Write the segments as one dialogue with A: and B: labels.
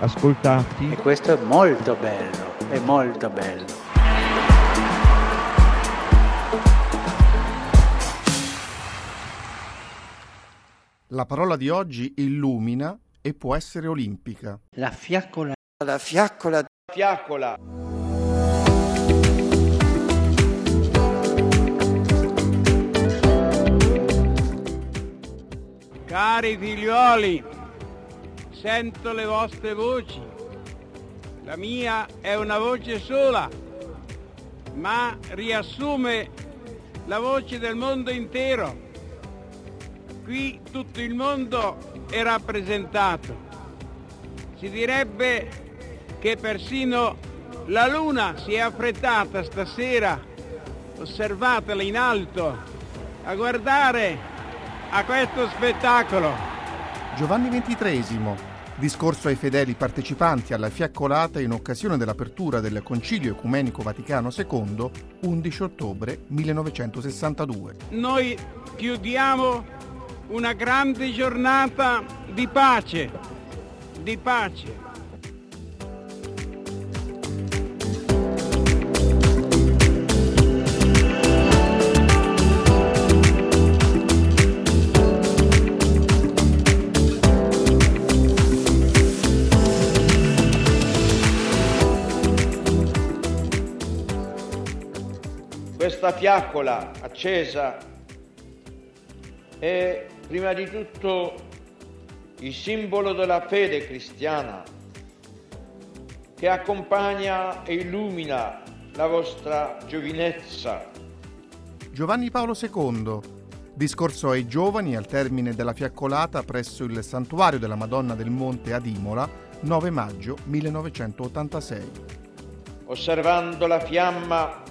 A: ascoltati.
B: E questo è molto bello, è molto bello.
C: La parola di oggi illumina e può essere olimpica.
D: La fiaccola, la fiaccola,
E: fiaccola.
F: Cari figliuoli, sento le vostre voci. La mia è una voce sola, ma riassume la voce del mondo intero. Qui tutto il mondo è rappresentato. Si direbbe che persino la luna si è affrettata stasera, osservatela in alto, a guardare a questo spettacolo.
C: Giovanni XXIII, discorso ai fedeli partecipanti alla fiaccolata in occasione dell'apertura del Concilio Ecumenico Vaticano II, 11 ottobre 1962.
F: Noi chiudiamo una grande giornata di pace, di pace.
E: Questa fiaccola accesa è prima di tutto il simbolo della fede cristiana che accompagna e illumina la vostra giovinezza.
C: Giovanni Paolo II, discorso ai giovani al termine della fiaccolata presso il Santuario della Madonna del Monte ad Imola, 9 maggio 1986.
E: Osservando la fiamma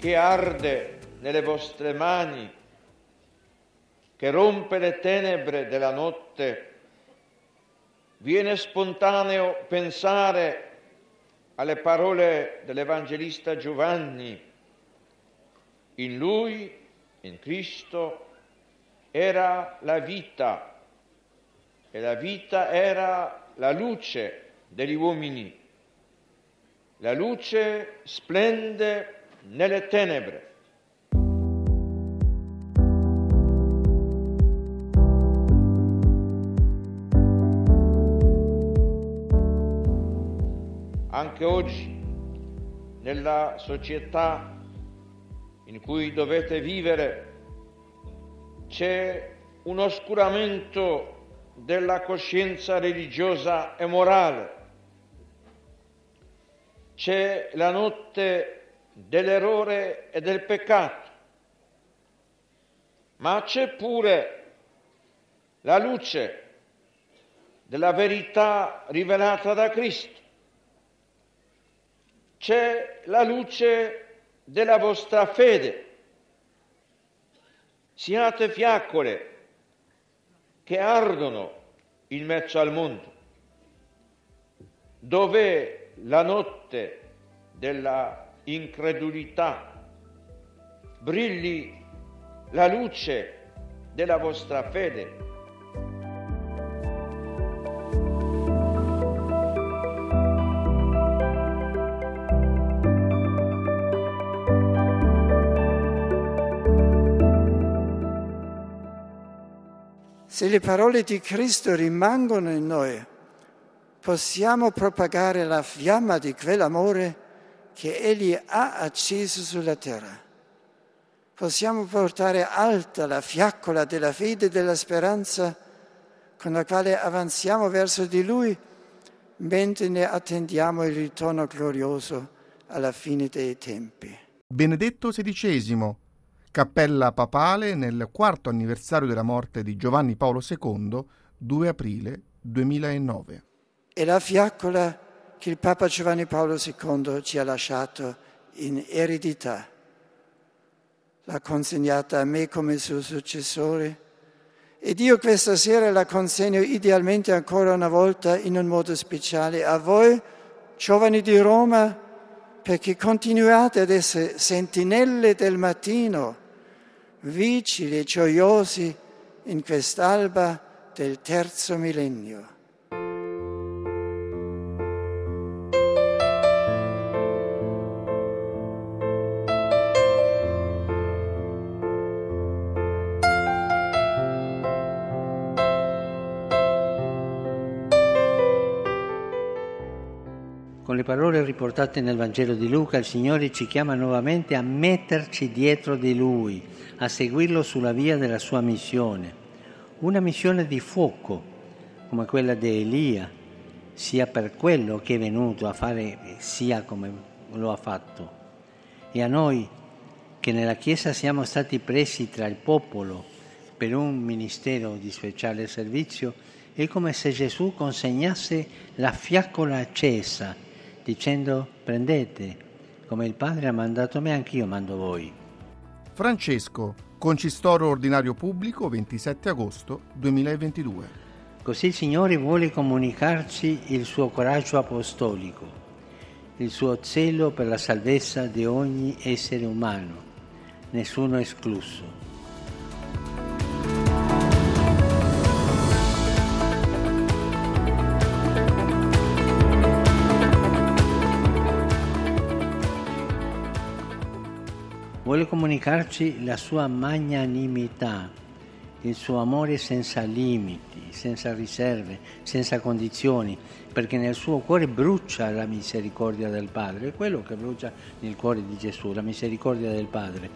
E: che arde nelle vostre mani, che rompe le tenebre della notte, viene spontaneo pensare alle parole dell'Evangelista Giovanni. In lui, in Cristo, era la vita e la vita era la luce degli uomini. La luce splende nelle tenebre. Anche oggi, nella società in cui dovete vivere, c'è un oscuramento della coscienza religiosa e morale. C'è la notte dell'errore e del peccato, ma c'è pure la luce della verità rivelata da Cristo, c'è la luce della vostra fede. Siate fiaccole che ardono in mezzo al mondo, dove la notte della incredulità, brilli la luce della vostra fede.
D: Se le parole di Cristo rimangono in noi, possiamo propagare la fiamma di quell'amore che Egli ha acceso sulla terra. Possiamo portare alta la fiaccola della fede e della speranza con la quale avanziamo verso di Lui mentre ne attendiamo il ritorno glorioso alla fine dei tempi.
C: Benedetto XVI, cappella papale nel quarto anniversario della morte di Giovanni Paolo II, 2 aprile 2009.
D: E la fiaccola che il Papa Giovanni Paolo II ci ha lasciato in eredità. L'ha consegnata a me come suo successore ed io questa sera la consegno idealmente ancora una volta in un modo speciale a voi, giovani di Roma, perché continuate ad essere sentinelle del mattino, vigili e gioiosi in quest'alba del terzo millennio.
B: Con le parole riportate nel Vangelo di Luca, il Signore ci chiama nuovamente a metterci dietro di Lui, a seguirlo sulla via della sua missione. Una missione di fuoco, come quella di Elia, sia per quello che è venuto a fare, sia come lo ha fatto. E a noi, che nella Chiesa siamo stati presi tra il popolo per un ministero di speciale servizio, è come se Gesù consegnasse la fiaccola accesa dicendo prendete, come il Padre ha mandato me, anch'io mando voi.
C: Francesco, concistoro ordinario pubblico, 27 agosto 2022.
B: Così il Signore vuole comunicarci il suo coraggio apostolico, il suo zelo per la salvezza di ogni essere umano, nessuno escluso. Vuole comunicarci la sua magnanimità, il suo amore senza limiti, senza riserve, senza condizioni, perché nel suo cuore brucia la misericordia del Padre, è quello che brucia nel cuore di Gesù, la misericordia del Padre.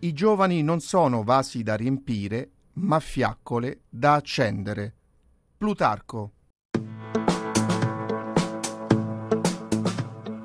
C: I giovani non sono vasi da riempire, ma fiaccole da accendere. Plutarco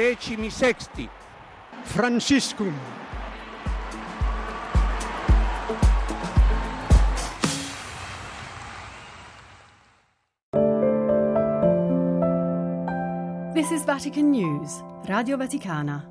F: decimi sexti. Franciscum.
G: This is Vatican News, Radio Vaticana.